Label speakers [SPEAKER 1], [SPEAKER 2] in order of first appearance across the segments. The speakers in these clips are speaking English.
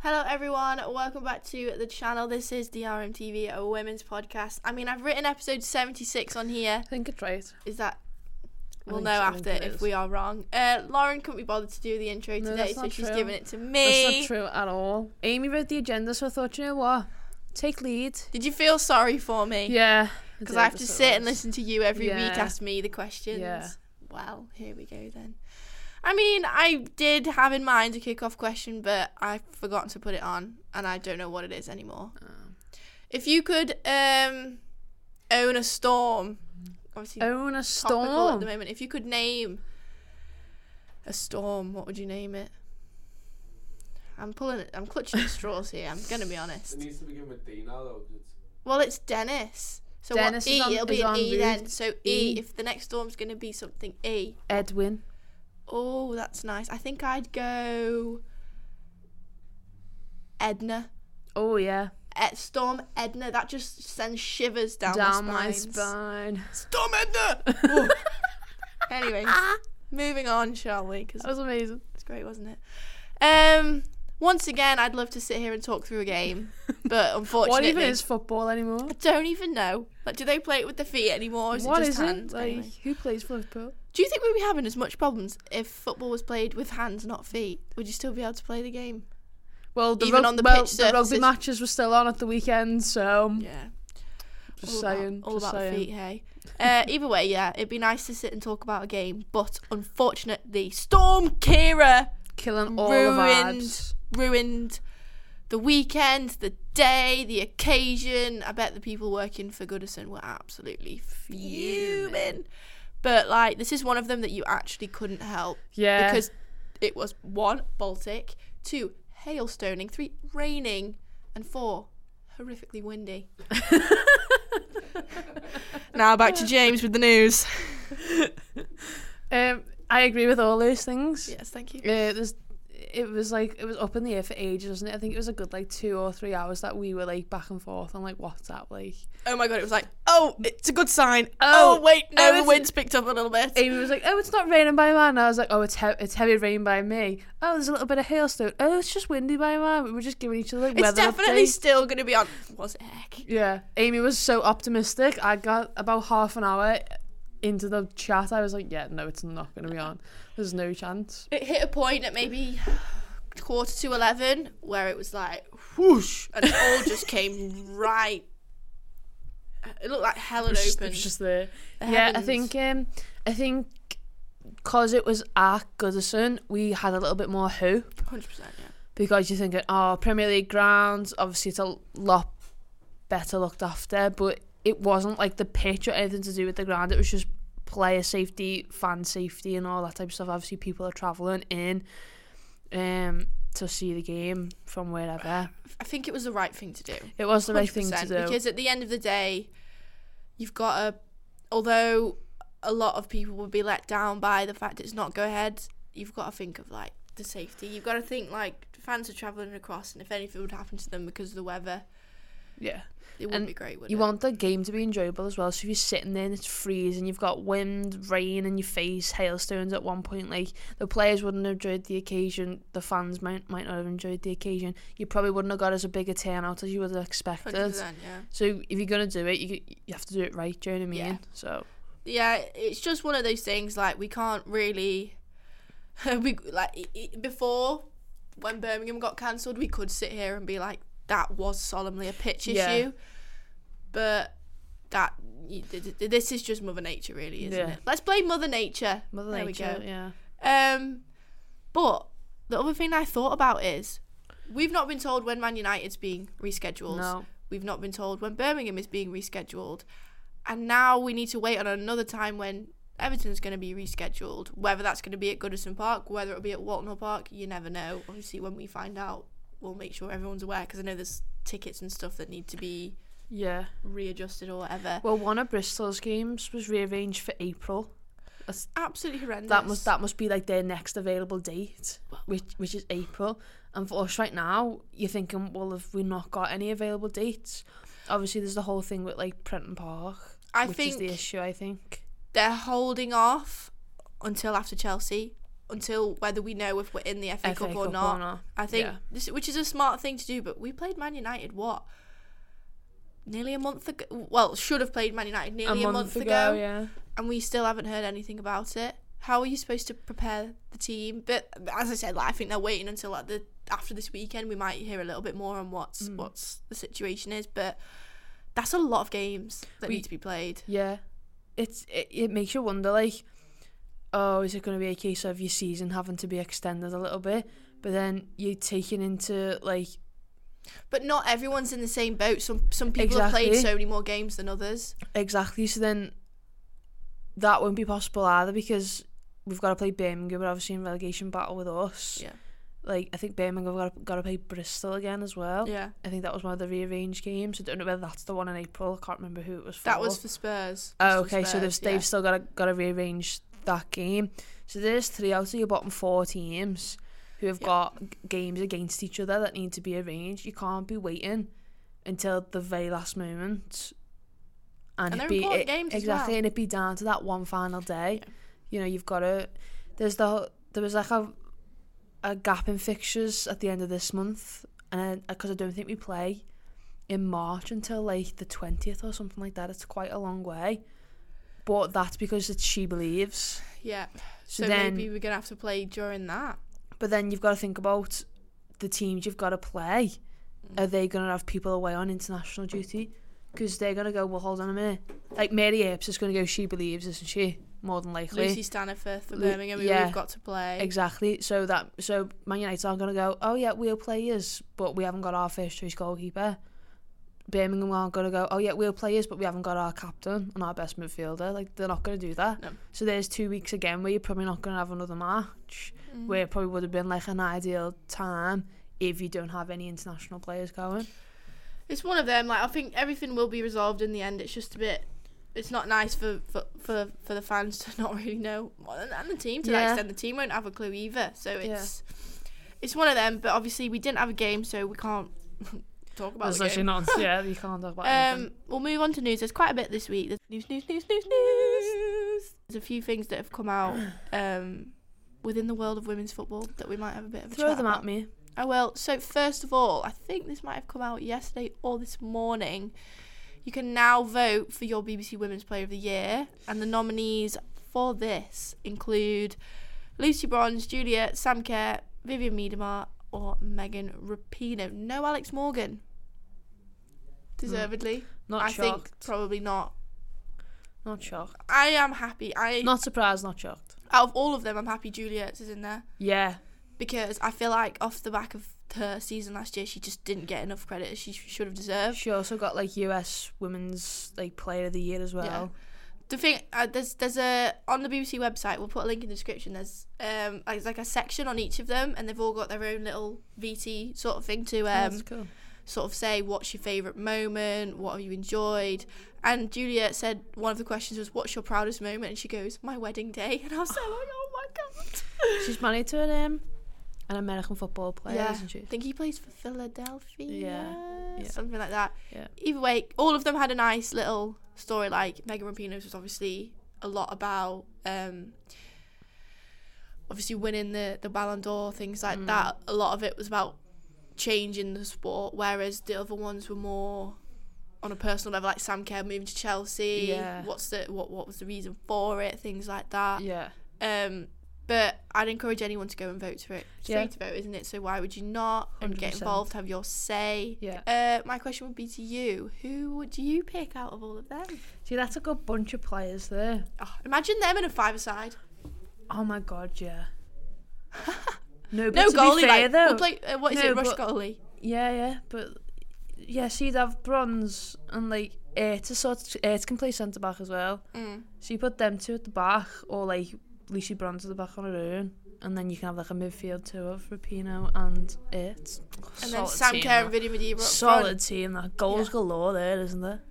[SPEAKER 1] Hello, everyone. Welcome back to the channel. This is the RMTV, a women's podcast. I mean, I've written episode 76 on here.
[SPEAKER 2] I think it's right.
[SPEAKER 1] Is that. We'll know after if
[SPEAKER 2] is.
[SPEAKER 1] we are wrong. Uh, Lauren couldn't be bothered to do the intro
[SPEAKER 2] No,
[SPEAKER 1] today, so
[SPEAKER 2] not
[SPEAKER 1] she's
[SPEAKER 2] true.
[SPEAKER 1] giving it to me.
[SPEAKER 2] That's not true at all. Amy wrote the agenda, so I thought, you know what? Take lead.
[SPEAKER 1] Did you feel sorry for me?
[SPEAKER 2] Yeah.
[SPEAKER 1] Because I have to sit and listen to you every week ask me the questions.
[SPEAKER 2] Yeah.
[SPEAKER 1] Well, here we go then. I mean, I did have in mind a kick-off question, but I've forgotten to put it on, and I don't know what it is anymore.
[SPEAKER 2] Oh.
[SPEAKER 1] If you could um, own a storm, obviously
[SPEAKER 2] Own a
[SPEAKER 1] topical at the moment. If you could name a storm, what would you name it? I'm pulling it. I'm clutching at straws here. I'm gonna be honest.
[SPEAKER 3] It needs to begin with D now, though. 'cause It's,
[SPEAKER 1] Well, it's Dennis. So
[SPEAKER 2] Dennis
[SPEAKER 1] what
[SPEAKER 2] is
[SPEAKER 1] E?
[SPEAKER 2] on-
[SPEAKER 1] It'll be an
[SPEAKER 2] on
[SPEAKER 1] E then. So E.
[SPEAKER 2] E.
[SPEAKER 1] If the next storm's gonna be something E.
[SPEAKER 2] Edwin.
[SPEAKER 1] Oh, that's nice. I think I'd go Edna.
[SPEAKER 2] Oh, yeah.
[SPEAKER 1] Ed- Storm Edna. That just sends shivers down,
[SPEAKER 2] Down
[SPEAKER 1] my,
[SPEAKER 2] my spine.
[SPEAKER 1] Storm Edna. Anyway, moving on, shall we? Because
[SPEAKER 2] That was amazing.
[SPEAKER 1] it's great, wasn't it? Um. Once again, I'd love to sit here and talk through a game, but unfortunately,
[SPEAKER 2] What even is football anymore?
[SPEAKER 1] I don't even know. Like, do they play it with the feet anymore? Or is
[SPEAKER 2] What
[SPEAKER 1] it just
[SPEAKER 2] is
[SPEAKER 1] hands?
[SPEAKER 2] it? Like,
[SPEAKER 1] Anyway.
[SPEAKER 2] who plays for Liverpool?
[SPEAKER 1] Do you think we'd be having as much problems if football was played with hands, not feet? Would you still be able to play the game?
[SPEAKER 2] Well, the,
[SPEAKER 1] Even
[SPEAKER 2] rug-
[SPEAKER 1] on the
[SPEAKER 2] well,
[SPEAKER 1] pitch
[SPEAKER 2] the rugby
[SPEAKER 1] surfaces.
[SPEAKER 2] matches were still on at the weekend, so
[SPEAKER 1] Yeah.
[SPEAKER 2] just
[SPEAKER 1] all
[SPEAKER 2] saying.
[SPEAKER 1] About, all
[SPEAKER 2] just
[SPEAKER 1] about
[SPEAKER 2] saying.
[SPEAKER 1] feet, hey. Uh, either way, yeah, it'd be nice to sit and talk about a game, but unfortunately, Storm Ciara
[SPEAKER 2] Killing all
[SPEAKER 1] ruined,
[SPEAKER 2] the vibes.
[SPEAKER 1] ruined the weekend, the day, the occasion. I bet the people working for Goodison were absolutely fuming. But like, this is one of them that you actually couldn't help
[SPEAKER 2] Yeah.
[SPEAKER 1] because it was one Baltic, two hailstoning, three raining, and four horrifically windy. now back to James with the news.
[SPEAKER 2] Um, I agree with all those things.
[SPEAKER 1] Yes, thank you.
[SPEAKER 2] Uh, there's, it was like it was up in the air for ages, wasn't it? I think it was a good like two or three hours that we were like back and forth on like WhatsApp. Like
[SPEAKER 1] Oh my god, it was like, oh, it's a good sign. Oh,
[SPEAKER 2] Oh,
[SPEAKER 1] wait, no,
[SPEAKER 2] oh,
[SPEAKER 1] the wind's picked up a little bit.
[SPEAKER 2] Amy was like, "Oh, it's not raining by man." And I was like, "Oh, it's he- it's heavy rain by me." Oh, there's a little bit of hailstone. Oh, it's just windy by man. We were just giving each other like,
[SPEAKER 1] It's definitely
[SPEAKER 2] updates.
[SPEAKER 1] still going to be on. Was it heck?
[SPEAKER 2] Yeah, Amy was so optimistic. I got about half an hour into the chat. I was like, "Yeah, no, it's not going to be on. There's no chance."
[SPEAKER 1] It hit a point at maybe quarter to 11 where it was like whoosh and it all just came right. It looked like hell had
[SPEAKER 2] was just, it was just there.
[SPEAKER 1] The
[SPEAKER 2] yeah, I think um, I think because it was at Goodison, we had a little bit more hope
[SPEAKER 1] 100%, yeah.
[SPEAKER 2] because you're thinking, oh, Premier League grounds, obviously it's a lot better looked after, but it wasn't like the pitch or anything to do with the ground. It was just player safety, fan safety, and all that type of stuff. Obviously, people are travelling in um to see the game from wherever.
[SPEAKER 1] I think it was the right thing to do.
[SPEAKER 2] It was the right thing to do.
[SPEAKER 1] Because at the end of the day, you've got a. although a lot of people will be let down by the fact it's not go ahead, you've got to think of like the safety. You've got to think like fans are travelling across, and if anything would happen to them because of the weather,
[SPEAKER 2] yeah.
[SPEAKER 1] It wouldn't be great, would
[SPEAKER 2] You
[SPEAKER 1] it?
[SPEAKER 2] want the game to be enjoyable as well. So if you're sitting there and it's freezing, you've got wind, rain in your face, hailstones at one point. Like the players wouldn't have enjoyed the occasion. The fans might might not have enjoyed the occasion. You probably wouldn't have got as a big a turnout as you would have expected.
[SPEAKER 1] yeah.
[SPEAKER 2] So if you're gonna do it, you you have to do it right. Do you know what I mean?
[SPEAKER 1] Yeah.
[SPEAKER 2] So
[SPEAKER 1] yeah, it's just one of those things. Like we can't really, we like before when Birmingham got cancelled, we could sit here and be like, that was solemnly a pitch
[SPEAKER 2] Yeah.
[SPEAKER 1] issue. But that y- th- th- this is just Mother Nature, really, isn't
[SPEAKER 2] Yeah.
[SPEAKER 1] it? Let's blame Mother Nature.
[SPEAKER 2] Mother
[SPEAKER 1] there
[SPEAKER 2] Nature,
[SPEAKER 1] we go.
[SPEAKER 2] yeah.
[SPEAKER 1] Um, but the other thing I thought about is we've not been told when Man United's being rescheduled.
[SPEAKER 2] No.
[SPEAKER 1] We've not been told when Birmingham is being rescheduled. And now we need to wait on another time when Everton's going to be rescheduled. Whether that's going to be at Goodison Park, whether it'll be at Walton Park, you never know. Obviously, when we find out, we'll make sure everyone's aware because I know there's tickets and stuff that need to be
[SPEAKER 2] Yeah.
[SPEAKER 1] readjusted or whatever.
[SPEAKER 2] Well, one of Bristol's games was rearranged for April. That's,
[SPEAKER 1] Absolutely horrendous.
[SPEAKER 2] that must that must be like their next available date, which which is April. And for us right now, you're thinking, well, if we've not got any available dates, obviously there's the whole thing with like Prenton Park,
[SPEAKER 1] I
[SPEAKER 2] which
[SPEAKER 1] think
[SPEAKER 2] is the issue. I think.
[SPEAKER 1] they're holding off until after Chelsea, until whether we know if we're in the FA,
[SPEAKER 2] FA
[SPEAKER 1] Cup, or,
[SPEAKER 2] Cup or
[SPEAKER 1] not. I think
[SPEAKER 2] yeah.
[SPEAKER 1] this, which is a smart thing to do. But we played Man United what? Nearly a month ago. Well, should have played Man United nearly a month, ago,
[SPEAKER 2] yeah.
[SPEAKER 1] and we still haven't heard anything about it. How are you supposed to prepare the team? But as I said, like, I think they're waiting until like the after this weekend. We might hear a little bit more on what's
[SPEAKER 2] Mm.
[SPEAKER 1] what's the situation is. But that's a lot of games that
[SPEAKER 2] We-
[SPEAKER 1] need to be played.
[SPEAKER 2] Yeah, it's it, it makes you wonder like, oh, is it going to be a case of your season having to be extended a little bit? But then you're taking into like
[SPEAKER 1] But not everyone's in the same boat. Some some people have played so many more games than others.
[SPEAKER 2] exactly. So then that won't be possible either because we've got to play Birmingham, but obviously in relegation battle with us.
[SPEAKER 1] Yeah.
[SPEAKER 2] Like I think Birmingham have got to, got to play Bristol again as well.
[SPEAKER 1] Yeah.
[SPEAKER 2] I think that was one of the rearranged games. I don't know whether that's the one in April. I can't remember who it was for.
[SPEAKER 1] That was for Spurs.
[SPEAKER 2] Oh,
[SPEAKER 1] It was for
[SPEAKER 2] okay. So they've
[SPEAKER 1] Spurs,
[SPEAKER 2] they've still got to got to rearrange that game. So there's three out of your bottom four teams who have
[SPEAKER 1] Yeah.
[SPEAKER 2] got g- games against each other that need to be arranged. You can't be waiting until the very last moment.
[SPEAKER 1] And
[SPEAKER 2] it
[SPEAKER 1] they're
[SPEAKER 2] be it- exactly,
[SPEAKER 1] well.
[SPEAKER 2] and it be down to that one final day.
[SPEAKER 1] Yeah.
[SPEAKER 2] You know, you've got to. There's the there was like a a gap in fixtures at the end of this month, and because I don't think we play in March until like the twentieth or something like that. It's quite a long way, but that's because it's she believes.
[SPEAKER 1] Yeah.
[SPEAKER 2] So,
[SPEAKER 1] So,
[SPEAKER 2] then,
[SPEAKER 1] maybe we're gonna have to play during that.
[SPEAKER 2] but then you've got to think about the teams you've got to play. Are
[SPEAKER 1] Mm.
[SPEAKER 2] they going to have people away on international duty? Because they're to go, well, hold on a minute. Like Mary Earps is to go, she believes, isn't she? More than likely.
[SPEAKER 1] Lucy Staniforth for
[SPEAKER 2] Lu-
[SPEAKER 1] Birmingham,
[SPEAKER 2] yeah.
[SPEAKER 1] we've got to play.
[SPEAKER 2] Exactly. So that so Man United aren't to go. Oh yeah, we'll play us, but we haven't got our first choice goalkeeper. Birmingham aren't going to go. Oh yeah, we'll play us, but we haven't got our captain and our best midfielder. Like they're not going to do that.
[SPEAKER 1] No.
[SPEAKER 2] So there's two weeks again where you're probably not going to have another match,
[SPEAKER 1] Mm.
[SPEAKER 2] where it probably would have been like an ideal time if you don't have any international players going.
[SPEAKER 1] It's one of them. Like I think everything will be resolved in the end. It's just a bit. It's not nice for for, for, for the fans to not really know, and and the team to that extent. The team won't have a clue either. So it's it's one of them. But obviously we didn't have a game, so we can't talk about
[SPEAKER 2] There's
[SPEAKER 1] the
[SPEAKER 2] actually
[SPEAKER 1] game.
[SPEAKER 2] not. Yeah, you can't talk about
[SPEAKER 1] Um,
[SPEAKER 2] anything.
[SPEAKER 1] we'll move on to news. There's quite a bit this week. There's news, news, news, news, news. There's a few things that have come out um, within the world of women's football that we might have a bit of a
[SPEAKER 2] Throw them
[SPEAKER 1] about.
[SPEAKER 2] at me.
[SPEAKER 1] I will. So first of all, I think this might have come out yesterday or this morning. You can now vote for your BBC Women's Player of the Year, and the nominees for this include Lucy Bronze, Julie Ertz, Sam Kerr, Vivianne Miedema, or Megan Rapinoe. No Alex Morgan. Deservedly.
[SPEAKER 2] Not
[SPEAKER 1] I think probably not.
[SPEAKER 2] Not shocked.
[SPEAKER 1] I am happy. I
[SPEAKER 2] Not surprised. Not shocked.
[SPEAKER 1] out of all of them, I'm happy Julie Ertz is in there
[SPEAKER 2] Yeah.
[SPEAKER 1] because I feel like off the back of her season last year, she just didn't get enough credit as she sh- should have deserved.
[SPEAKER 2] She also got like US Women's like Player of the Year as well.
[SPEAKER 1] The thing, uh, there's there's a on the BBC website. We'll put a link in the description. There's um like, like a section on each of them, and they've all got their own little VT sort of thing to
[SPEAKER 2] Oh,
[SPEAKER 1] um
[SPEAKER 2] that's cool.
[SPEAKER 1] Sort of say what's your favourite moment, what have you enjoyed. And Julie Ertz said one of the questions was what's your proudest moment, and she goes my wedding day, and I was like oh my god.
[SPEAKER 2] She's married to an, um, an American football player,
[SPEAKER 1] yeah,
[SPEAKER 2] isn't she?
[SPEAKER 1] I think he plays for Philadelphia.
[SPEAKER 2] Yeah, yeah.
[SPEAKER 1] something like that.
[SPEAKER 2] Yeah.
[SPEAKER 1] Either way, all of them had a nice little story. Like Megan Rapinoe's was obviously a lot about um, obviously winning the the Ballon d'Or, things like
[SPEAKER 2] Mm.
[SPEAKER 1] that. A lot of it was about changing the sport, whereas the other ones were more on a personal level, like Sam Kerr moving to Chelsea.
[SPEAKER 2] Yeah.
[SPEAKER 1] What's the what what was the reason for it? Things like that.
[SPEAKER 2] Yeah.
[SPEAKER 1] Um, But I'd encourage anyone to go and vote for it. It's
[SPEAKER 2] Yeah.
[SPEAKER 1] free to vote, isn't it? So why would you not? And get
[SPEAKER 2] 100%.
[SPEAKER 1] involved, have your say.
[SPEAKER 2] Yeah.
[SPEAKER 1] Uh, my question would be to you: Who would you pick out of all of them?
[SPEAKER 2] See, that's a good bunch of players there.
[SPEAKER 1] Oh, imagine them in a five-a-side.
[SPEAKER 2] Oh my god, yeah. no, but
[SPEAKER 1] No goalie.
[SPEAKER 2] fair,
[SPEAKER 1] like,
[SPEAKER 2] though,
[SPEAKER 1] we'll play, uh, what is
[SPEAKER 2] No,
[SPEAKER 1] it? Rush
[SPEAKER 2] but-
[SPEAKER 1] goalie.
[SPEAKER 2] Yeah, yeah, but yeah, so you'd have bronze and like eight to sort eight can play centre back as well.
[SPEAKER 1] Mm.
[SPEAKER 2] So you put them two at the back, or like Lucy Bronze at the back on her own, and then you can have like a midfield two of Rapinoe and eight.
[SPEAKER 1] And then Sam Kerr and. Vinny Miedema
[SPEAKER 2] Solid
[SPEAKER 1] front.
[SPEAKER 2] team. That goals
[SPEAKER 1] Yeah.
[SPEAKER 2] galore there, isn't there?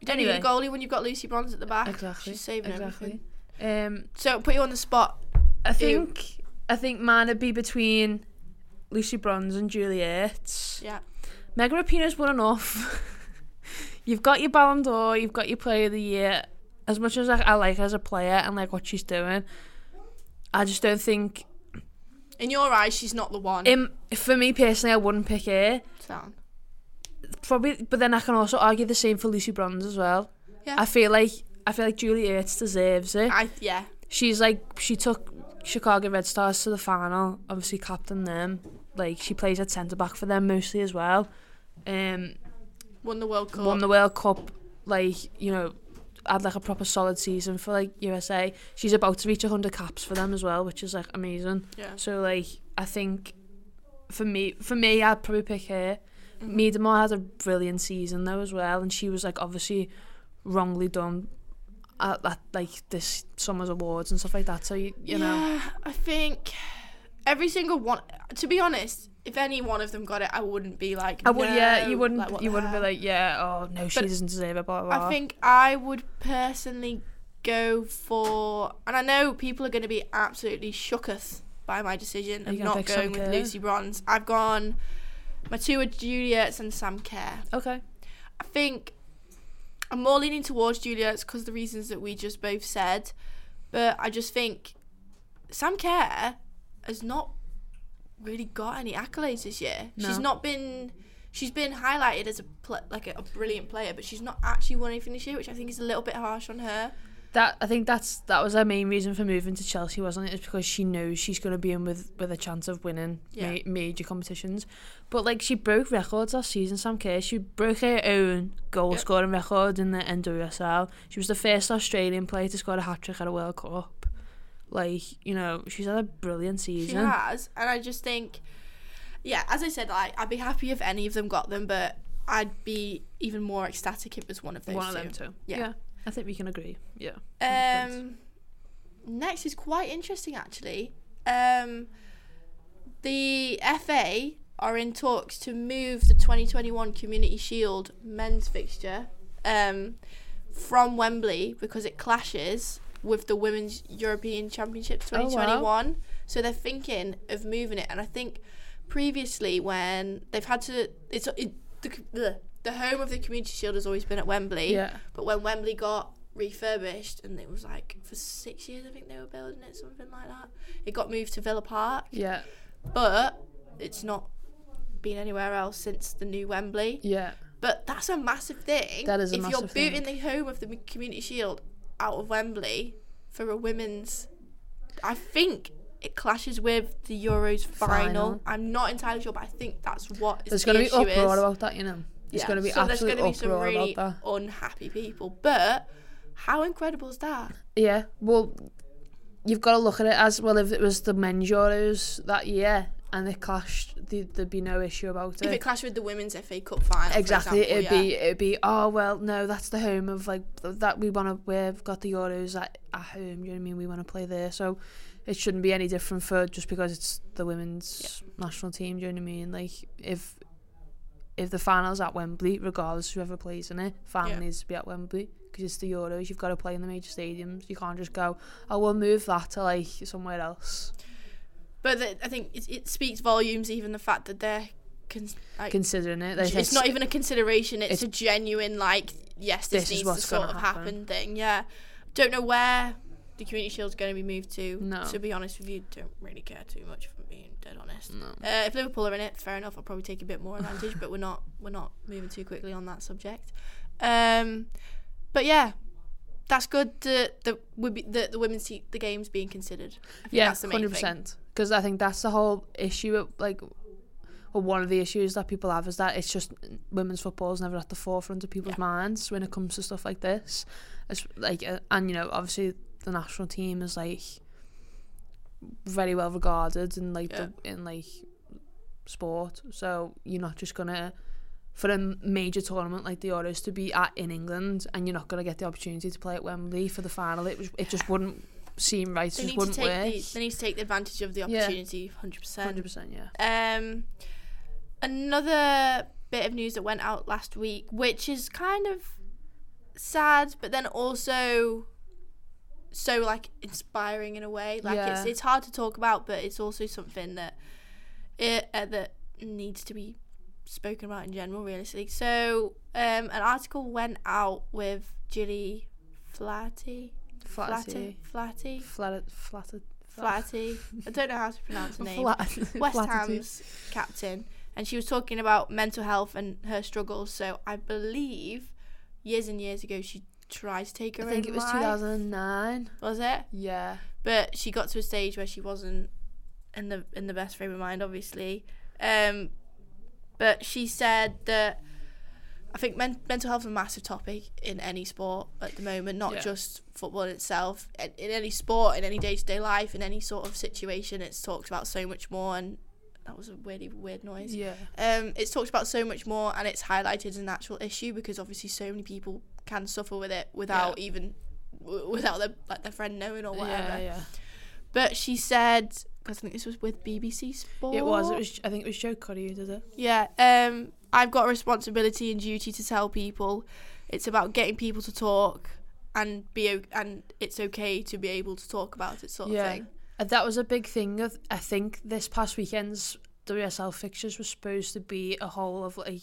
[SPEAKER 1] You don't
[SPEAKER 2] Anyway.
[SPEAKER 1] need a goalie when you've got Lucy Bronze at the back.
[SPEAKER 2] Exactly.
[SPEAKER 1] She's saving
[SPEAKER 2] exactly.
[SPEAKER 1] everything.
[SPEAKER 2] Um,
[SPEAKER 1] So put you on the spot.
[SPEAKER 2] I think I think mine would be between Lucy Bronze and Julie Ertz.
[SPEAKER 1] Yeah.
[SPEAKER 2] Megan Rapinoe's won enough. you've got your Ballon d'Or, you've got your Player of the Year. As much as I, I like her as a player and like what she's doing, I just don't think.
[SPEAKER 1] In your eyes, she's not the one.
[SPEAKER 2] In, for me personally, I wouldn't pick her.
[SPEAKER 1] Sound.
[SPEAKER 2] Probably, but then I can also argue the same for Lucy Bronze as well.
[SPEAKER 1] Yeah.
[SPEAKER 2] I feel like I feel like Julie Ertz deserves it.
[SPEAKER 1] I yeah.
[SPEAKER 2] She's like she took Chicago Red Stars to the final. Obviously, captain them. Like she plays at centre back for them mostly as well. Um,
[SPEAKER 1] Won the World Cup.
[SPEAKER 2] won the World Cup. Like you know, had like a proper solid season for like USA. She's about to reach 100 caps for them as well, which is like amazing.
[SPEAKER 1] yeah.
[SPEAKER 2] So like I think for me, for me, I'd probably pick her.
[SPEAKER 1] Mhm.
[SPEAKER 2] Miedema had a brilliant season though as well, and she was like obviously wrongly done at, at like this summer's awards and stuff like that. So you you know.
[SPEAKER 1] Yeah, I think every single one. To be honest, if any one of them got it, I wouldn't be like.
[SPEAKER 2] I would, yeah, you wouldn't,
[SPEAKER 1] like,
[SPEAKER 2] you wouldn't be like, yeah, oh no, she
[SPEAKER 1] But
[SPEAKER 2] doesn't deserve it. Blah, blah, blah.
[SPEAKER 1] I think I would personally go for, and I know people are going to be absolutely shooketh by my decision of not going
[SPEAKER 2] Sam
[SPEAKER 1] with
[SPEAKER 2] Kerr?
[SPEAKER 1] Lucy Bronze. I've gone my two are Julie Ertz and Sam Kerr.
[SPEAKER 2] okay,
[SPEAKER 1] I think I'm more leaning towards Julie Ertz because the reasons that we just both said, but I just think Sam Kerr has not really got any accolades this year. She's not been. She's been highlighted as a pl- like a, a brilliant player, but she's not actually won anything this year, which I think is a little bit harsh on her.
[SPEAKER 2] That I think that's that was her main reason for moving to Chelsea, wasn't it? It's because she knows she's going to be in with with a chance of winning
[SPEAKER 1] Yeah.
[SPEAKER 2] ma- major competitions. But like she broke records last season. Sam Kerr, she broke her own goal
[SPEAKER 1] Yeah.
[SPEAKER 2] scoring record in the NWSL. She was the first Australian player to score a hat trick at a World Cup. Like you know, she's had a brilliant season.
[SPEAKER 1] She has, and I just think, yeah, as I said, like I'd be happy if any of them got them, but I'd be even more ecstatic if it was one of those
[SPEAKER 2] One of
[SPEAKER 1] two.
[SPEAKER 2] them too.
[SPEAKER 1] Yeah.
[SPEAKER 2] I think we can agree. Yeah.
[SPEAKER 1] Um, next is quite interesting actually. Um, the FA are in talks to move the 2021 Community Shield men's fixture um, from Wembley because it clashes with the Women's European Championships
[SPEAKER 2] Oh, wow.
[SPEAKER 1] 2021. So they're thinking of moving it, and I think previously when they've had to, it's it, the, the home of the Community Shield has always been at Wembley.
[SPEAKER 2] Yeah.
[SPEAKER 1] But when Wembley got refurbished, and it was like for six years, I think they were building it, something like that. It got moved to Villa Park,
[SPEAKER 2] Yeah.
[SPEAKER 1] but it's not been anywhere else since the new Wembley.
[SPEAKER 2] Yeah.
[SPEAKER 1] But that's a massive thing.
[SPEAKER 2] That is a
[SPEAKER 1] if you're booting
[SPEAKER 2] thing.
[SPEAKER 1] the home of the Community Shield out of Wembley for a women's, I think it clashes with the Euros final.
[SPEAKER 2] Final.
[SPEAKER 1] I'm not entirely sure, but I think that's what is
[SPEAKER 2] There's
[SPEAKER 1] the
[SPEAKER 2] going to be uproar about that, you know. There's
[SPEAKER 1] Yeah,
[SPEAKER 2] going to be
[SPEAKER 1] so there's gonna be some really unhappy people. But how incredible is that?
[SPEAKER 2] Yeah, well, you've got to look at it as well. If it was the men's Euros that year and they clashed, there- there'd be no issue about it.
[SPEAKER 1] If it clashed with the women's FA Cup final,
[SPEAKER 2] Exactly,
[SPEAKER 1] example,
[SPEAKER 2] it'd
[SPEAKER 1] yeah.
[SPEAKER 2] be it'd be oh well no that's the home of like that we want to we've got the Euros at, at home. You know what I mean? We want to play there, so it shouldn't be any different for just because it's the women's national team. Do you know what I mean? Like if if the finals at Wembley, regardless whoever plays in it, final
[SPEAKER 1] Yeah.
[SPEAKER 2] needs to be at Wembley because it's the Euros. You've got to play in the major stadiums. You can't just go oh we'll move that to like somewhere else.
[SPEAKER 1] But the, I think it, it speaks volumes, even the fact that they're cons- like,
[SPEAKER 2] Considering it, like,
[SPEAKER 1] it's, not even a consideration. It's,
[SPEAKER 2] it's-
[SPEAKER 1] a genuine like, yes, this,
[SPEAKER 2] This is
[SPEAKER 1] needs to sort of
[SPEAKER 2] happen.
[SPEAKER 1] happen. thing. Yeah, don't know where the community shield's going to be moved to.
[SPEAKER 2] No.
[SPEAKER 1] To be honest with you, don't really care too much. If I'm being dead honest.
[SPEAKER 2] No.
[SPEAKER 1] Uh, if Liverpool are in it, fair enough. I'll probably take a bit more advantage, but we're not. We're not moving too quickly on that subject. Um, but yeah, that's good that the the, the women's te- the games being considered.
[SPEAKER 2] Yeah,
[SPEAKER 1] that's the main
[SPEAKER 2] hundred percent. Because I think that's the whole issue. Of, like, well, one of the issues that people have is that it's just women's football is never at the forefront of people's
[SPEAKER 1] Yeah.
[SPEAKER 2] minds when it comes to stuff like this. It's like, uh, and you know, obviously the national team is like very well regarded in like the in like sport. So you're not just gonna for a major tournament like the Euros to be at in England and you're not gonna get the opportunity to play at Wembley for the final. It was it just wouldn't seem right. It
[SPEAKER 1] They
[SPEAKER 2] just
[SPEAKER 1] need to
[SPEAKER 2] wouldn't
[SPEAKER 1] take
[SPEAKER 2] work.
[SPEAKER 1] the, they need to take the advantage of the opportunity. Hundred percent.
[SPEAKER 2] Hundred percent, yeah.
[SPEAKER 1] Um, another bit of news that went out last week, which is kind of sad, but then also so like inspiring in a way. Like it's
[SPEAKER 2] Yeah.
[SPEAKER 1] it's hard to talk about, but it's also something that it uh, that needs to be spoken about in general, realistically. So, um, an article went out with Gilly Flatty.
[SPEAKER 2] Flatty.
[SPEAKER 1] Flatty.
[SPEAKER 2] Flat, flatted.
[SPEAKER 1] Flatty. I don't know how to pronounce her name.
[SPEAKER 2] Flat,
[SPEAKER 1] West
[SPEAKER 2] flatitude.
[SPEAKER 1] Ham's captain, and she was talking about mental health and her struggles. So I believe years and years ago she tried to take her
[SPEAKER 2] I think it was
[SPEAKER 1] life.
[SPEAKER 2] 2009.
[SPEAKER 1] Was it?
[SPEAKER 2] Yeah.
[SPEAKER 1] But she got to a stage where she wasn't in the in the best frame of mind, obviously. Um, but she said that I think men- mental health is a massive topic in any sport at the moment, not
[SPEAKER 2] Yeah.
[SPEAKER 1] just football itself. In, in any sport, in any day to day life, in any sort of situation, it's talked about so much more. And that was a really weird noise.
[SPEAKER 2] Yeah.
[SPEAKER 1] Um, it's talked about so much more, and it's highlighted as an actual issue because obviously so many people can suffer with it without
[SPEAKER 2] Yeah.
[SPEAKER 1] even w- without their like their friend knowing or whatever.
[SPEAKER 2] Yeah, yeah.
[SPEAKER 1] But she said, because I think this was with BBC Sport.
[SPEAKER 2] It was. It was. I think it was Jo Currie who did it.
[SPEAKER 1] Yeah. Um, I've got a responsibility and duty to tell people. It's about getting people to talk and be o- and it's okay to be able to talk about it, sort of thing.
[SPEAKER 2] Uh, That was a big thing. of- I think this past weekend's WSL fixtures was supposed to be a whole of like.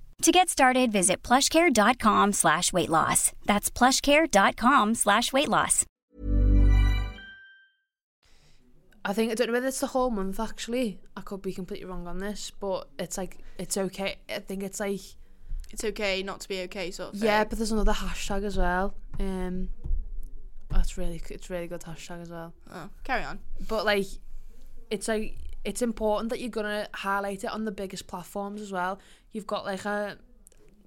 [SPEAKER 4] To get started, visit plushcare.com slash weight loss. That's plushcare.com slash weight loss.
[SPEAKER 2] I think I don't know whether it's the whole month actually. I could be completely wrong on this, but it's like it's okay. I think it's like
[SPEAKER 1] It's okay not to be okay, sort of thing.
[SPEAKER 2] yeah, but there's another hashtag as well. Um, that's really it's really good hashtag as well.
[SPEAKER 1] Oh, carry on.
[SPEAKER 2] But like, it's like it's important that you're gonna highlight it on the biggest platforms as well. You've got like a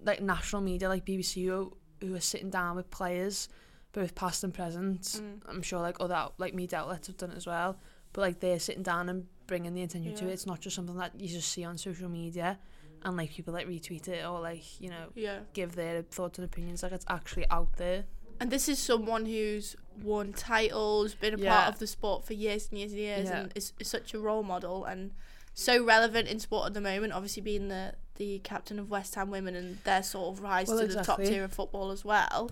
[SPEAKER 2] like national media like BBC who, who are sitting down with players, both past and present. Mm. I'm sure like other like media outlets have done it as well. But like they're sitting down and bringing the attention to it. It's not just something that you just see on social media, and like people like retweet it or like you know
[SPEAKER 1] Yeah.
[SPEAKER 2] give their thoughts and opinions. Like it's actually out there.
[SPEAKER 1] And this is someone who's won titles, been a
[SPEAKER 2] Yeah.
[SPEAKER 1] part of the sport for years and years and years,
[SPEAKER 2] Yeah.
[SPEAKER 1] and is, is such a role model and so relevant in sport at the moment. Obviously, being the the captain of West Ham women and their sort of rise
[SPEAKER 2] Well,
[SPEAKER 1] to the top tier of football as well.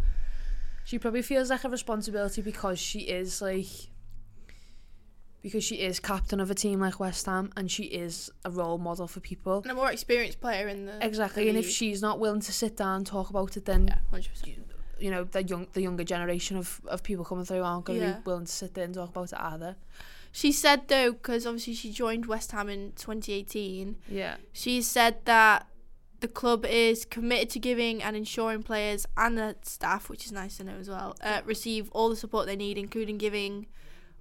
[SPEAKER 2] She probably feels like a responsibility because she is like because she is captain of a team like West Ham and she is a role model for people.
[SPEAKER 1] And a more experienced player in the
[SPEAKER 2] Exactly,
[SPEAKER 1] the
[SPEAKER 2] and if she's not willing to sit down and talk about it, then
[SPEAKER 1] yeah.
[SPEAKER 2] You know the young the younger generation of, of people coming through aren't going to
[SPEAKER 1] Yeah.
[SPEAKER 2] be willing to sit there and talk about it either.
[SPEAKER 1] She said though, because obviously she joined West Ham in 2018.
[SPEAKER 2] Yeah.
[SPEAKER 1] She said that the club is committed to giving and ensuring players and the staff, which is nice to know as well, uh, receive all the support they need, including giving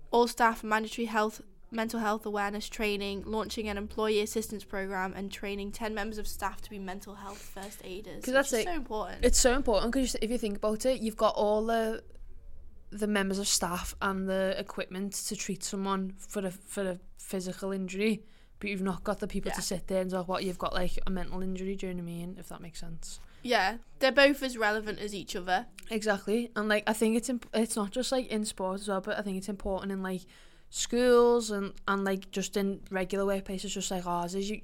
[SPEAKER 1] all staff mandatory health, mental health awareness training, launching an employee assistance program, and training 10 members of staff to be mental health first aiders.
[SPEAKER 2] 'Cause that's
[SPEAKER 1] so important.
[SPEAKER 2] It's so important because if you think about it, you've got all the the members of staff and the equipment to treat someone for a for a physical injury, but you've not got the people
[SPEAKER 1] Yeah.
[SPEAKER 2] to sit there and talk about you've got like a mental injury. Do you know what I mean? If that makes sense.
[SPEAKER 1] yeah, they're both as relevant as each other.
[SPEAKER 2] Exactly, and like I think it's imp- it's not just like in sports as well, but I think it's important in like schools and and like just in regular workplaces, just like ours, is you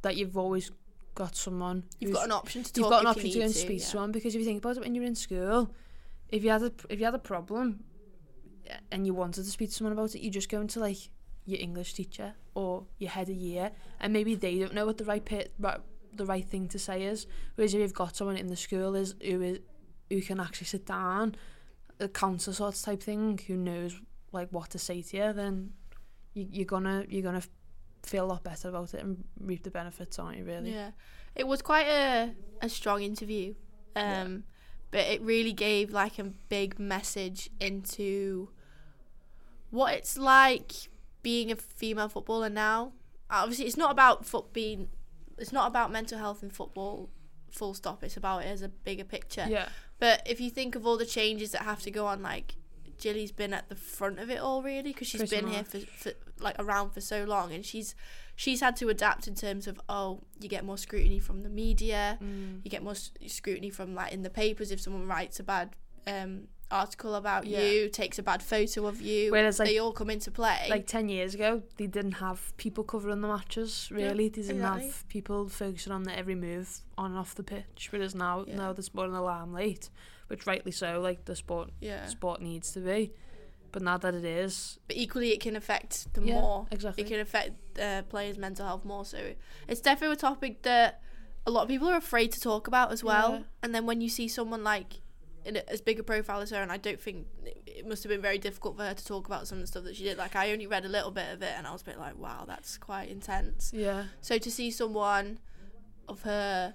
[SPEAKER 2] that you've always got someone.
[SPEAKER 1] You've got an option to talk.
[SPEAKER 2] you've got an option to go and speak to someone because if you think about it, when you're in school, if you had a if you had a problem eh, and you wanted to speak to someone about it, you just go into like your English teacher or your head of year, and maybe they don't know what the right pit, right, the right thing to say is. Whereas if you've got someone in the school is who is who can actually sit down, a counsellor sort of type thing, who knows like what to say to you, then you, you're gonna you're gonna feel a lot better about it and reap the benefits, aren't you? Really?
[SPEAKER 1] Yeah, it was quite a a strong interview, um, but it really gave like a big message into what it's like being a female footballer now. Obviously, it's not about foot being, it's not about mental health in football. Full stop. It's about it as a bigger picture.
[SPEAKER 2] Yeah.
[SPEAKER 1] But if you think of all the changes that have to go on, like Gilly's been at the front of it all, really, because she's
[SPEAKER 2] Pretty
[SPEAKER 1] been here for, for like around for so long, and she's she's had to adapt in terms of oh, you get more scrutiny from the media,
[SPEAKER 2] Mm.
[SPEAKER 1] you get more scrutiny from like in the papers if someone writes a bad um, article about
[SPEAKER 2] Yeah.
[SPEAKER 1] you, takes a bad photo of you.
[SPEAKER 2] Whereas, like-
[SPEAKER 1] they all come into play.
[SPEAKER 2] like 10 years ago they didn't have people covering the matches really they didn't
[SPEAKER 1] exactly.
[SPEAKER 2] have people focusing on the every move on and off the pitch whereas now
[SPEAKER 1] Yeah.
[SPEAKER 2] now there's more in the limelight which rightly so like the sport
[SPEAKER 1] yeah,
[SPEAKER 2] sport needs to be but now that it is
[SPEAKER 1] but equally it can affect them
[SPEAKER 2] Yeah,
[SPEAKER 1] more.
[SPEAKER 2] exactly.
[SPEAKER 1] It can affect uh, players' mental health more. So it's definitely a topic that a lot of people are afraid to talk about as well.
[SPEAKER 2] Yeah.
[SPEAKER 1] And then when you see someone like in a, as big a profile as her, and I don't think it, it must have been very difficult for her to talk about some of the stuff that she did. Like I only read a little bit of it, and I was a bit like, wow, that's quite intense.
[SPEAKER 2] yeah
[SPEAKER 1] So to see someone of her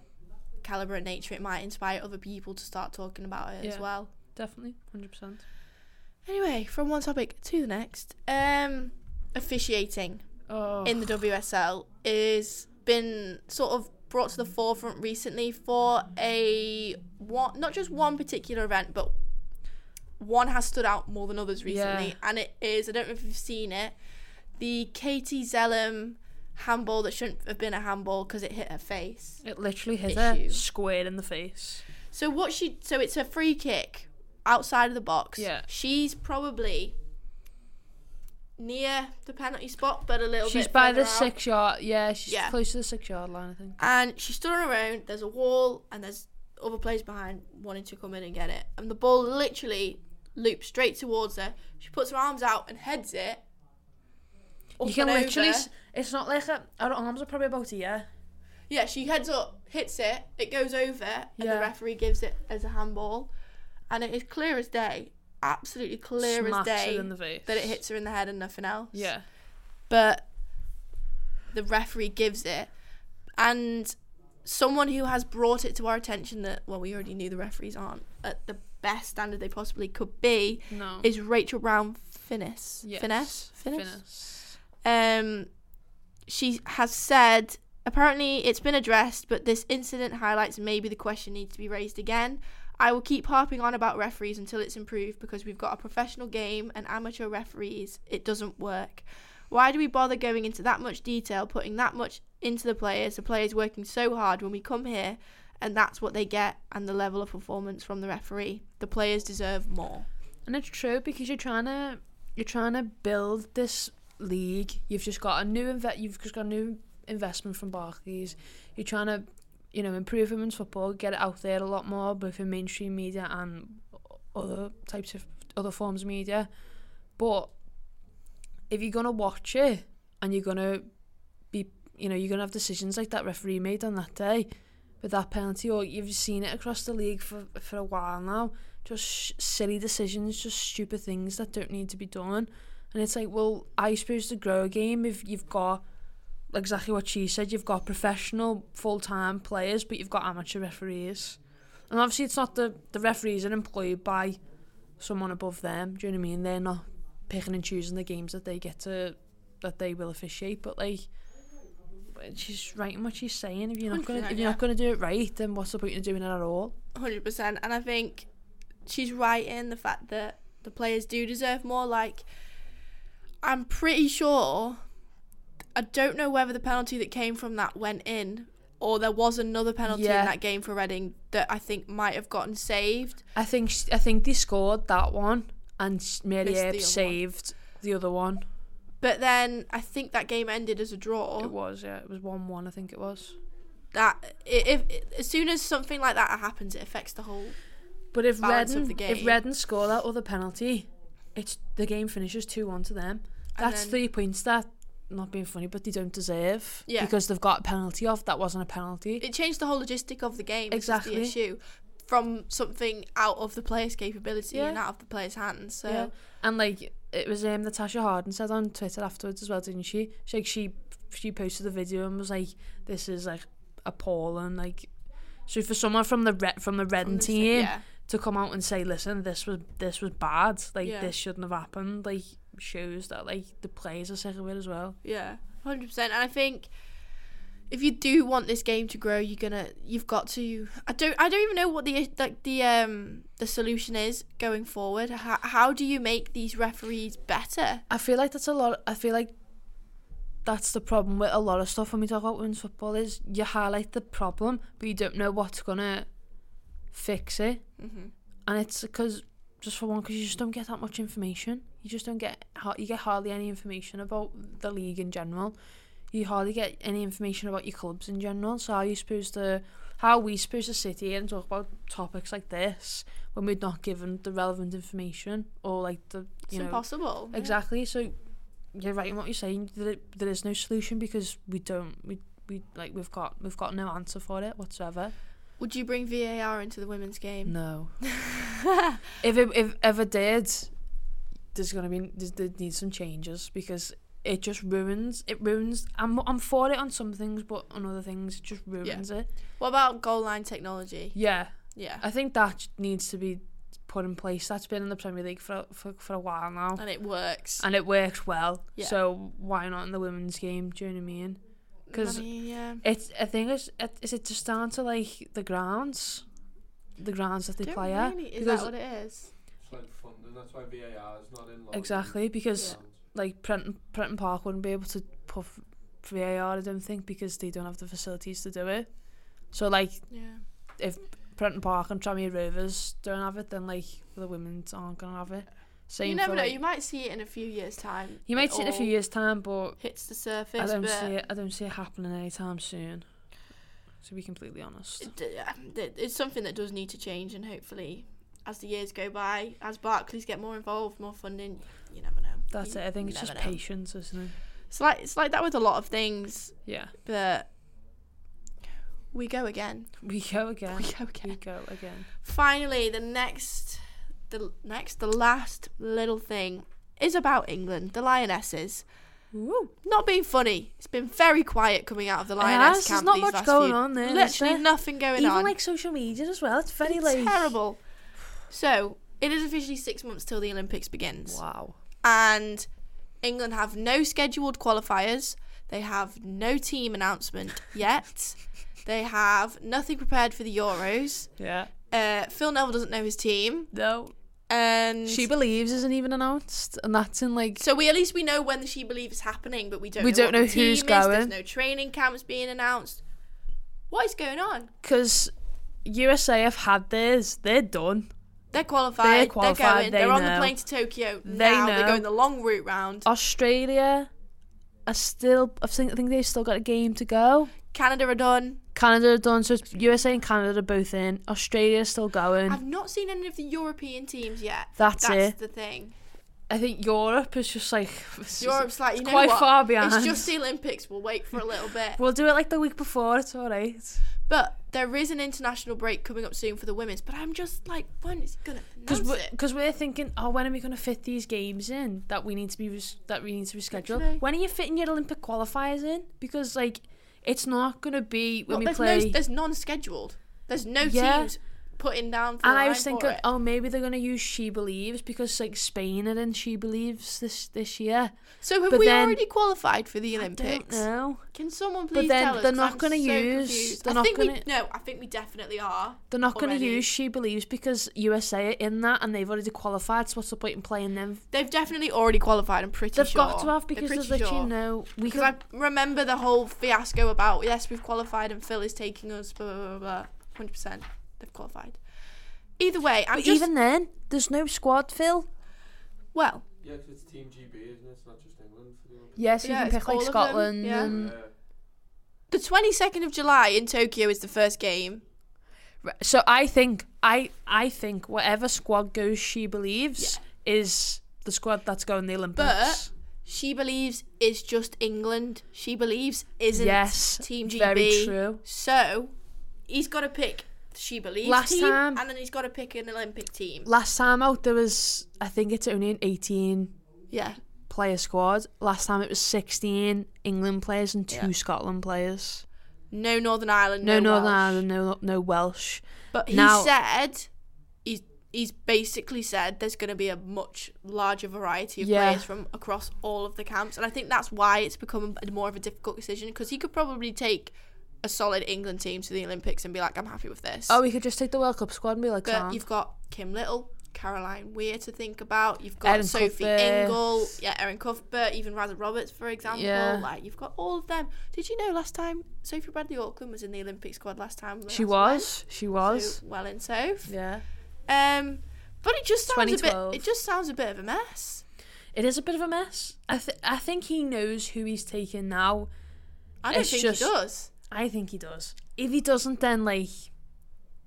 [SPEAKER 1] caliber and nature, it might inspire other people to start talking about it as
[SPEAKER 2] Yeah.
[SPEAKER 1] well.
[SPEAKER 2] definitely 100%
[SPEAKER 1] Anyway, from one topic to the next, um, officiating
[SPEAKER 2] oh
[SPEAKER 1] in the WSL is been sort of brought to the forefront recently for a one, not just one particular event, but one has stood out more than others recently,
[SPEAKER 2] Yeah.
[SPEAKER 1] and it is I don't know if you've seen it, the Katie Zelem handball that shouldn't have been a handball because it hit her face.
[SPEAKER 2] it literally hit
[SPEAKER 1] issue.
[SPEAKER 2] her square in the face
[SPEAKER 1] So what she so it's a free kick outside of the box.
[SPEAKER 2] Yeah.
[SPEAKER 1] She's probably near the penalty spot, but a little
[SPEAKER 2] she's
[SPEAKER 1] bit
[SPEAKER 2] by the
[SPEAKER 1] out.
[SPEAKER 2] six yard yeah she's
[SPEAKER 1] Yeah.
[SPEAKER 2] close to the six yard line I think
[SPEAKER 1] and she stood on her own. There's a wall, and there's other players behind wanting to come in and get it. And the ball literally loops straight towards her. She puts her arms out and heads it.
[SPEAKER 2] You can literally.
[SPEAKER 1] Over.
[SPEAKER 2] It's not like a, her arms are probably about here
[SPEAKER 1] Yeah, she heads up, hits it, it goes over, and
[SPEAKER 2] Yeah.
[SPEAKER 1] the referee gives it as a handball. And it is clear as day, absolutely clear as day,
[SPEAKER 2] in the face.
[SPEAKER 1] that it hits her in the head and nothing else.
[SPEAKER 2] yeah
[SPEAKER 1] But the referee gives it, and someone who has brought it to our attention that, well, we already knew the referees aren't at the best standard they possibly could be,
[SPEAKER 2] no
[SPEAKER 1] is Rachel Brown Finnis.
[SPEAKER 2] Yes.
[SPEAKER 1] Finesse? Finesse?
[SPEAKER 2] Finesse.
[SPEAKER 1] Um, she has said apparently it's been addressed, but this incident highlights maybe the question needs to be raised again. I will keep harping on about referees until it's improved because we've got a professional game and amateur referees. It doesn't work. Why do we bother going into that much detail, putting that much into the players? The players working so hard when we come here, and that's what they get, and the level of performance from the referee. The players deserve more.
[SPEAKER 2] And it's true because you're trying to you're trying to build this league. You've just got a new inve- you've just got a new investment from Barclays. You're trying to, you know, improve women's football, get it out there a lot more, both in mainstream media and other types of other forms of media. But if you're gonna watch it and you're gonna be, you know, you're gonna have decisions like that referee made on that day, with that penalty, or you've seen it across the league for for a while now. Just silly decisions, just stupid things that don't need to be done. And it's like, well, are you supposed to grow a game if you've got exactly what she said? You've got professional full time players, but you've got amateur referees. And obviously, it's not the the referees are employed by someone above them. Do you know what I mean? They're not picking and choosing the games that they get to that they will officiate. But like, she's right in what she's saying. If you're not gonna if you're not gonna do it right, then what's the point of doing it at all?
[SPEAKER 1] Hundred percent, and I think she's right in the fact that the players do deserve more. Like, I'm pretty sure. I don't know whether the penalty that came from that went in, or there was another penalty
[SPEAKER 2] Yeah.
[SPEAKER 1] in that game for Reading that I think might have gotten saved.
[SPEAKER 2] I think sh- I think they scored that one, and Mary Earp
[SPEAKER 1] other one.
[SPEAKER 2] saved the other one.
[SPEAKER 1] But then I think that game ended as a draw.
[SPEAKER 2] It was yeah, it was one one. I think it was.
[SPEAKER 1] That if, if as soon as something like that happens, it affects the whole.
[SPEAKER 2] But if
[SPEAKER 1] Reading,
[SPEAKER 2] if. Reading score that other penalty, it's the game finishes two one to them. That's
[SPEAKER 1] then-
[SPEAKER 2] three points that not being funny, but they don't deserve.
[SPEAKER 1] Yeah.
[SPEAKER 2] Because they've got a penalty off that wasn't a penalty.
[SPEAKER 1] It changed the whole logistic of the game.
[SPEAKER 2] Exactly.
[SPEAKER 1] the issue from something out of the player's capability
[SPEAKER 2] Yeah.
[SPEAKER 1] and out of the player's hands. So
[SPEAKER 2] yeah. And like it was um Natasha Harding said on Twitter afterwards as well, didn't she? She like she she posted the video and was like, This is like appalling, like so for someone from the red from the
[SPEAKER 1] sa-
[SPEAKER 2] team
[SPEAKER 1] yeah.
[SPEAKER 2] to come out and say, Listen, this was this was bad, like
[SPEAKER 1] Yeah.
[SPEAKER 2] this shouldn't have happened, like shows that like the players are sick of it as well.
[SPEAKER 1] Yeah, hundred percent. And I think if you do want this game to grow, you're gonna you've got to. I don't I don't even know what the like the um the solution is going forward. How how do you make these referees better?
[SPEAKER 2] I feel like that's a lot. I feel like that's the problem with a lot of stuff when we talk about women's football is you highlight the problem, but you don't know what's gonna fix it.
[SPEAKER 1] Mm-hmm.
[SPEAKER 2] And it's because just for one, because you just don't get that much information. You just don't get you get hardly any information about the league in general. You hardly get any information about your clubs in general. So how are you supposed to? How are we supposed to sit here and talk about topics like this when we're not given the relevant information or like the
[SPEAKER 1] It's
[SPEAKER 2] know
[SPEAKER 1] impossible. yeah.
[SPEAKER 2] Exactly. So you're right in what you're saying. There, there is no solution because we don't. We we like we've got we've got no answer for it whatsoever.
[SPEAKER 1] Would you bring VAR into the women's game?
[SPEAKER 2] No. if it if ever did, there's gonna be there's, there needs some changes because it just ruins it ruins. I'm I'm for it on some things, but on other things it just ruins it.
[SPEAKER 1] What about goal line technology?
[SPEAKER 2] Yeah,
[SPEAKER 1] Yeah,
[SPEAKER 2] I think that needs to be put in place. That's been in the Premier League for for for a while now.
[SPEAKER 1] and it works.
[SPEAKER 2] and it works well.
[SPEAKER 1] Yeah.
[SPEAKER 2] So why not in the women's game? Do you know what I mean? Because
[SPEAKER 1] I yeah.
[SPEAKER 2] it's I think it's it, is it just down to like the grounds, the grounds that they
[SPEAKER 1] Don't
[SPEAKER 2] play at.
[SPEAKER 1] Is
[SPEAKER 2] because
[SPEAKER 1] that what it is?
[SPEAKER 3] It's like funding. That's why VAR is not in. law.
[SPEAKER 2] exactly because
[SPEAKER 3] Yeah.
[SPEAKER 2] like Prenton Prenton Park wouldn't be able to put VAR. I don't think because they don't have the facilities to do it. So like
[SPEAKER 1] Yeah.
[SPEAKER 2] if Prenton Park and Tranmere Rovers don't have it, then like the women's aren't gonna have it. Same
[SPEAKER 1] you never know.
[SPEAKER 2] like-
[SPEAKER 1] You might see it in a few years' time.
[SPEAKER 2] you might see it in a few years time, but
[SPEAKER 1] Hits the surface.
[SPEAKER 2] I don't see it. I don't see it happening anytime soon. To be completely honest.
[SPEAKER 1] it- It's something that does need to change, and hopefully, as the years go by, as Barclays get more involved, more funding, you never know.
[SPEAKER 2] That's
[SPEAKER 1] You
[SPEAKER 2] it. I think it's just
[SPEAKER 1] know.
[SPEAKER 2] patience, isn't it?
[SPEAKER 1] It's like it's like that with a lot of things,
[SPEAKER 2] Yeah.
[SPEAKER 1] but we go again.
[SPEAKER 2] We go again.
[SPEAKER 1] We go again.
[SPEAKER 2] We go again.
[SPEAKER 1] Finally, the next, the next, the last little thing is about England, the Lionesses.
[SPEAKER 2] Woo.
[SPEAKER 1] Not being funny. It's been very quiet coming out of the Lioness
[SPEAKER 2] has, there's not much going
[SPEAKER 1] few-
[SPEAKER 2] on there,
[SPEAKER 1] Literally
[SPEAKER 2] there?
[SPEAKER 1] nothing going
[SPEAKER 2] Even
[SPEAKER 1] on.
[SPEAKER 2] Even like social media as well. It's very late.
[SPEAKER 1] It's
[SPEAKER 2] like
[SPEAKER 1] terrible. So it is officially six months till the Olympics begins,
[SPEAKER 2] Wow.
[SPEAKER 1] and England have no scheduled qualifiers. They have no team announcement yet. they have nothing prepared for the Euros.
[SPEAKER 2] Yeah.
[SPEAKER 1] Uh, Phil Neville doesn't know his team,
[SPEAKER 2] No.
[SPEAKER 1] And
[SPEAKER 2] She believes isn't even announced, and that's in like
[SPEAKER 1] So we at least we know when the She Believe is happening, but we don't.
[SPEAKER 2] We
[SPEAKER 1] know
[SPEAKER 2] don't
[SPEAKER 1] what the
[SPEAKER 2] know who's
[SPEAKER 1] team is. There's
[SPEAKER 2] going.
[SPEAKER 1] no training camps being announced. What is going on?
[SPEAKER 2] because USA have had theirs. They're done.
[SPEAKER 1] They're qualified.
[SPEAKER 2] They're
[SPEAKER 1] They're,
[SPEAKER 2] qualified,
[SPEAKER 1] going.
[SPEAKER 2] they
[SPEAKER 1] They're on the
[SPEAKER 2] know.
[SPEAKER 1] plane to Tokyo
[SPEAKER 2] They
[SPEAKER 1] now. They're
[SPEAKER 2] know.
[SPEAKER 1] going the long route round.
[SPEAKER 2] Australia are still. I think. I think they've still got a game to go.
[SPEAKER 1] Canada are done.
[SPEAKER 2] Canada are done. So it's USA and Canada are both in. Australia's still going.
[SPEAKER 1] I've not seen any of the European teams yet.
[SPEAKER 2] That's
[SPEAKER 1] That's
[SPEAKER 2] it.
[SPEAKER 1] the thing.
[SPEAKER 2] I think Europe is just like it's
[SPEAKER 1] Europe's like you
[SPEAKER 2] it's
[SPEAKER 1] know
[SPEAKER 2] quite
[SPEAKER 1] what?
[SPEAKER 2] far behind.
[SPEAKER 1] It's just the Olympics. We'll wait for a little bit.
[SPEAKER 2] We'll do it like the week before. It's all right.
[SPEAKER 1] But there is an international break coming up soon for the women's. But I'm just like, when is it gonna
[SPEAKER 2] Because we're? 'cause we're thinking, oh, when are we going to fit these games in that we need to be res- that we need to reschedule?
[SPEAKER 1] Literally.
[SPEAKER 2] When are you fitting your Olympic qualifiers in? Because like, it's not going to be when
[SPEAKER 1] Well,
[SPEAKER 2] we
[SPEAKER 1] there's
[SPEAKER 2] play.
[SPEAKER 1] no, there's non-scheduled. There's no
[SPEAKER 2] Yeah.
[SPEAKER 1] teams putting down. For
[SPEAKER 2] and I was thinking, oh, maybe they're going to use She Believes because like Spain are in She Believes this this year.
[SPEAKER 1] so have
[SPEAKER 2] but
[SPEAKER 1] we
[SPEAKER 2] then-
[SPEAKER 1] already qualified for the Olympics?
[SPEAKER 2] No.
[SPEAKER 1] Can someone please But
[SPEAKER 2] then
[SPEAKER 1] tell us?
[SPEAKER 2] They're not gonna use- they're
[SPEAKER 1] I
[SPEAKER 2] not
[SPEAKER 1] think
[SPEAKER 2] gonna-
[SPEAKER 1] we no. I think we definitely are.
[SPEAKER 2] They're not going to use She Believes because USA are in that and they've already qualified. So what's the point in playing them?
[SPEAKER 1] They've definitely already qualified. I'm pretty
[SPEAKER 2] They've
[SPEAKER 1] sure.
[SPEAKER 2] got to have because there's literally
[SPEAKER 1] sure.
[SPEAKER 2] no. We
[SPEAKER 1] Because
[SPEAKER 2] could,
[SPEAKER 1] I remember the whole fiasco about yes, we've qualified and Phil is taking us. Blah blah blah. blah. Hundred percent, they've qualified. Either way, I'm
[SPEAKER 2] but
[SPEAKER 1] just
[SPEAKER 2] even then, there's no squad, Phil.
[SPEAKER 1] well.
[SPEAKER 3] Yeah, 'cause it's Team GB, isn't it? It's not just England for the Olympics.
[SPEAKER 2] Yes,
[SPEAKER 1] Yeah,
[SPEAKER 2] you
[SPEAKER 1] it's
[SPEAKER 2] can pick like
[SPEAKER 1] all
[SPEAKER 2] Scotland
[SPEAKER 1] yeah.
[SPEAKER 2] and
[SPEAKER 3] Yeah.
[SPEAKER 1] The 22nd of July in Tokyo is the first game.
[SPEAKER 2] So I think I I think whatever squad goes, she believes is the squad that's going the Olympics.
[SPEAKER 1] But she believes is just England. She believes isn't
[SPEAKER 2] Yes,
[SPEAKER 1] Team GB.
[SPEAKER 2] very true.
[SPEAKER 1] So he's got to pick she believes
[SPEAKER 2] Last
[SPEAKER 1] team,
[SPEAKER 2] time-
[SPEAKER 1] and then he's got to pick an Olympic team.
[SPEAKER 2] last time out there was I think it's only an 18
[SPEAKER 1] Yeah.
[SPEAKER 2] player squad. Last time it was 16 England players and two
[SPEAKER 1] Yeah.
[SPEAKER 2] Scotland players.
[SPEAKER 1] No Northern Ireland.
[SPEAKER 2] No,
[SPEAKER 1] No,
[SPEAKER 2] Northern
[SPEAKER 1] Welsh.
[SPEAKER 2] Ireland, no no Welsh.
[SPEAKER 1] But he
[SPEAKER 2] Now-
[SPEAKER 1] said he's he's basically said there's going to be a much larger variety of
[SPEAKER 2] Yeah.
[SPEAKER 1] players from across all of the camps, and I think that's why it's become a, more of a difficult decision because he could probably take a solid England team to the Olympics and be like, I'm happy with this.
[SPEAKER 2] Oh, we could just take the World Cup squad and be like,
[SPEAKER 1] but you've got Kim Little. Caroline Weir to think about. You've got
[SPEAKER 2] Erin
[SPEAKER 1] Sophie
[SPEAKER 2] Cuthbert.
[SPEAKER 1] Ingle, yeah, Erin Cuthbert, even Raza Roberts, for example.
[SPEAKER 2] Yeah.
[SPEAKER 1] Like you've got all of them. Did you know last time Sophie Bradley Auckland was in the Olympic squad last time?
[SPEAKER 2] she was, she was.
[SPEAKER 1] So, well in Soph.
[SPEAKER 2] yeah.
[SPEAKER 1] Um, but it just sounds a bit. It just sounds a bit of a mess.
[SPEAKER 2] It is a bit of a mess. I th- I think he knows who he's taking now.
[SPEAKER 1] I don't
[SPEAKER 2] It's
[SPEAKER 1] think
[SPEAKER 2] just-
[SPEAKER 1] he does.
[SPEAKER 2] I think he does. If he doesn't, then like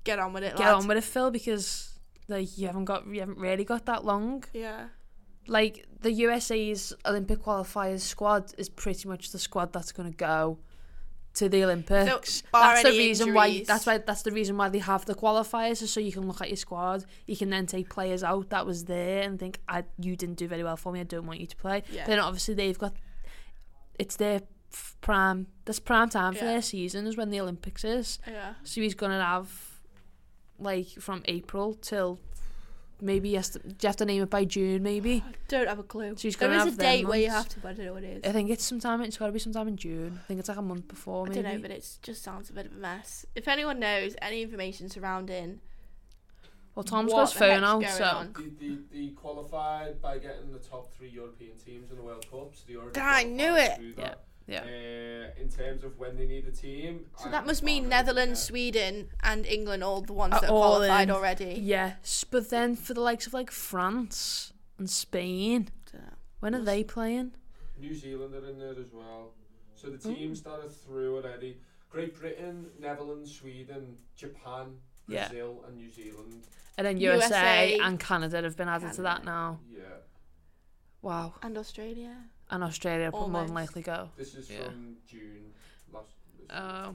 [SPEAKER 1] Get on with it,
[SPEAKER 2] get
[SPEAKER 1] lad.
[SPEAKER 2] on with it, Phil, because like you haven't got you haven't really got that long.
[SPEAKER 1] Yeah.
[SPEAKER 2] Like the USA's Olympic qualifiers squad is pretty much the squad that's going to go to the Olympics. that's the reason why. That's why. That's the reason why they have the qualifiers, is so you can look at your squad. You can then take players out that was there and think, "I you didn't do very well for me. I don't want you to play."
[SPEAKER 1] Yeah.
[SPEAKER 2] Then obviously they've got. It's their f- prime. That's prime time for
[SPEAKER 1] Yeah.
[SPEAKER 2] their season is when the Olympics is.
[SPEAKER 1] Yeah.
[SPEAKER 2] So he's gonna have like from April till maybe he has to, do you have to name it by June maybe.
[SPEAKER 1] I don't have a clue.
[SPEAKER 2] So he's gonna
[SPEAKER 1] is a
[SPEAKER 2] have them
[SPEAKER 1] date where you have to, but I don't know what it
[SPEAKER 2] I think it's sometime. It's got to be sometime in June. I think it's like a month before.
[SPEAKER 1] I don't know, but it just sounds a bit of a mess. If anyone knows any information surrounding
[SPEAKER 2] well, Tom's
[SPEAKER 1] what
[SPEAKER 2] got his
[SPEAKER 1] the
[SPEAKER 2] phone
[SPEAKER 1] heck's
[SPEAKER 2] out,
[SPEAKER 1] going
[SPEAKER 2] so
[SPEAKER 1] on.
[SPEAKER 3] The, the, the qualified by getting the top three European teams in the World Cup, so they already
[SPEAKER 1] I knew it.
[SPEAKER 2] yeah,
[SPEAKER 3] that.
[SPEAKER 2] Yeah.
[SPEAKER 3] Uh, in terms of when they need a team,
[SPEAKER 1] So
[SPEAKER 3] I
[SPEAKER 1] that must mean Netherlands,
[SPEAKER 3] get-
[SPEAKER 1] Sweden, and England, all the ones
[SPEAKER 2] Are
[SPEAKER 1] that are
[SPEAKER 2] all
[SPEAKER 1] qualified
[SPEAKER 2] in.
[SPEAKER 1] already.
[SPEAKER 2] Yes, but then for the likes of like France and Spain, when are they playing?
[SPEAKER 3] New Zealand are in there as well. So the
[SPEAKER 2] Mm.
[SPEAKER 3] teams that are through already: Great Britain, Netherlands, Sweden, Japan,
[SPEAKER 2] Yeah.
[SPEAKER 3] Brazil, and New Zealand.
[SPEAKER 2] And then USA,
[SPEAKER 1] USA.
[SPEAKER 2] and Canada have been added to that now.
[SPEAKER 3] Yeah,
[SPEAKER 2] Wow.
[SPEAKER 1] And Australia.
[SPEAKER 2] And Australia will more than likely go.
[SPEAKER 3] this is
[SPEAKER 2] Yeah.
[SPEAKER 3] from June last. this
[SPEAKER 2] Oh.
[SPEAKER 3] year,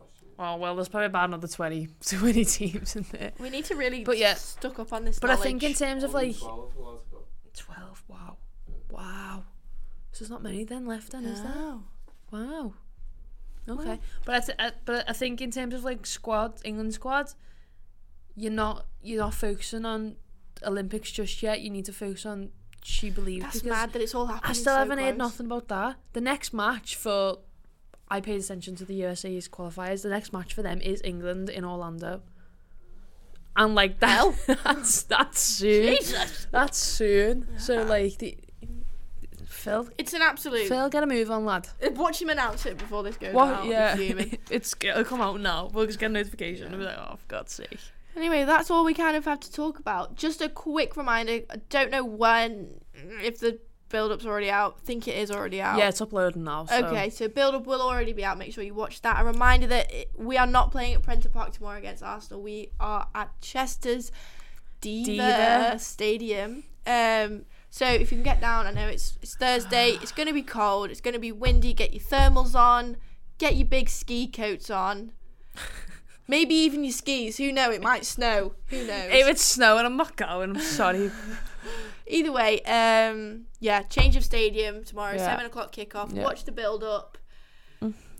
[SPEAKER 3] last year.
[SPEAKER 2] Oh well, there's probably about another 20, 20 teams in there.
[SPEAKER 1] We need to really
[SPEAKER 2] But yeah.
[SPEAKER 1] stuck up on this.
[SPEAKER 2] But I think in terms of
[SPEAKER 3] Only
[SPEAKER 2] like
[SPEAKER 3] 12 allowed to go.
[SPEAKER 2] 12, wow. Wow. So there's not many then left then, is there? Wow. Okay. But I, th- I but I think in terms of like squad, England squad, you're not you're not focusing on Olympics just yet. You need to focus on she believes
[SPEAKER 1] That's mad that it's all happening.
[SPEAKER 2] I still
[SPEAKER 1] so
[SPEAKER 2] haven't heard nothing about that. The next match for I paid attention to the USA's qualifiers. The next match for them is England in Orlando. And like that, that's that's soon.
[SPEAKER 1] Jesus.
[SPEAKER 2] That's soon. So like the Phil,
[SPEAKER 1] It's an absolute.
[SPEAKER 2] Phil, get a move on, lad.
[SPEAKER 1] Uh, watch him announce it before this goes
[SPEAKER 2] What?
[SPEAKER 1] out.
[SPEAKER 2] Yeah,
[SPEAKER 1] fuming.
[SPEAKER 2] it's it'll come out now. We'll just get a notification. and be like, oh, for God's sake.
[SPEAKER 1] Anyway, that's all we kind of have to talk about. Just a quick reminder. I don't know when, if the build-up's already out. think it is already out.
[SPEAKER 2] Yeah, it's uploading now. So.
[SPEAKER 1] Okay, so build up will already be out. Make sure you watch that. A reminder that it, we are not playing at Prenton Park tomorrow against Arsenal. We are at Chester's Deva,
[SPEAKER 2] Deva.
[SPEAKER 1] Stadium. Um, so if you can get down, I know it's it's Thursday. it's going to be cold. It's going to be windy. Get your thermals on. Get your big ski coats on. Maybe even your skis. Who know? It might snow. Who knows?
[SPEAKER 2] If it's snowing, I'm not going. I'm sorry.
[SPEAKER 1] Either way, um, yeah, change of stadium tomorrow,
[SPEAKER 2] Yeah.
[SPEAKER 1] seven o'clock kickoff.
[SPEAKER 2] Yeah.
[SPEAKER 1] Watch the build up.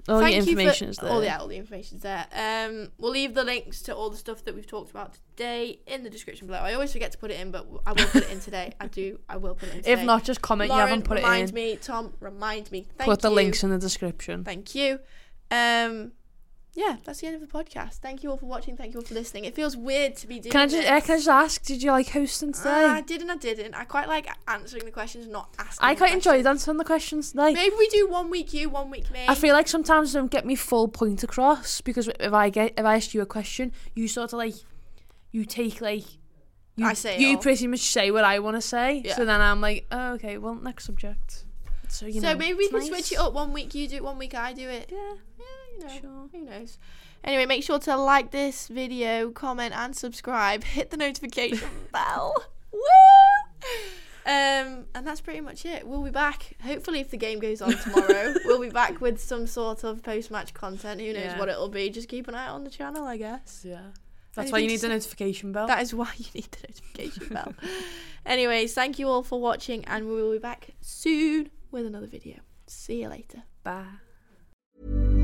[SPEAKER 2] All
[SPEAKER 1] Thank
[SPEAKER 2] the
[SPEAKER 1] you for-
[SPEAKER 2] information is there.
[SPEAKER 1] All, yeah, all the information's there. Um, we'll leave the links to all the stuff that we've talked about today in the description below. I always forget to put it in, but I will put it in today. I do. I will put it in today.
[SPEAKER 2] If not, just comment
[SPEAKER 1] Lauren,
[SPEAKER 2] you haven't put it
[SPEAKER 1] remind
[SPEAKER 2] in.
[SPEAKER 1] me. Tom, remind me. Thank
[SPEAKER 2] Put the
[SPEAKER 1] you.
[SPEAKER 2] links in the description.
[SPEAKER 1] Thank you. Um, yeah, that's the end of the podcast. Thank you all for watching. Thank you all for listening. It feels weird to be doing
[SPEAKER 2] Can I just,
[SPEAKER 1] this.
[SPEAKER 2] uh, can I just ask, did you like hosting today?
[SPEAKER 1] Uh, I did and I didn't. I quite like answering the questions, not asking.
[SPEAKER 2] I quite enjoyed answering the questions today.
[SPEAKER 1] Maybe we do one week you, one week me.
[SPEAKER 2] I feel like sometimes I don't get me full point across because if I get if I ask you a question, you sort of like you take like you,
[SPEAKER 1] I say
[SPEAKER 2] you pretty much say what I want to say.
[SPEAKER 1] Yeah.
[SPEAKER 2] So then I'm like, oh, okay, well, next subject. So you
[SPEAKER 1] so
[SPEAKER 2] know,
[SPEAKER 1] maybe we can
[SPEAKER 2] nice.
[SPEAKER 1] switch it up. One week you do it, one week I do it.
[SPEAKER 2] Yeah.
[SPEAKER 1] Yeah, you know,
[SPEAKER 2] Sure.
[SPEAKER 1] who knows. Anyway, make sure to like this video, comment, and subscribe. Hit the notification bell. Woo! Um, and that's pretty much it. We'll be back. Hopefully, if the game goes on tomorrow, we'll be back with some sort of post-match content. Who knows
[SPEAKER 2] Yeah.
[SPEAKER 1] what it'll be? Just keep an eye on the channel, I guess.
[SPEAKER 2] Yeah. That's why you need the notification bell.
[SPEAKER 1] That is why you need the notification bell. Anyways, thank you all for watching, and we will be back soon with another video. See you later.
[SPEAKER 2] Bye.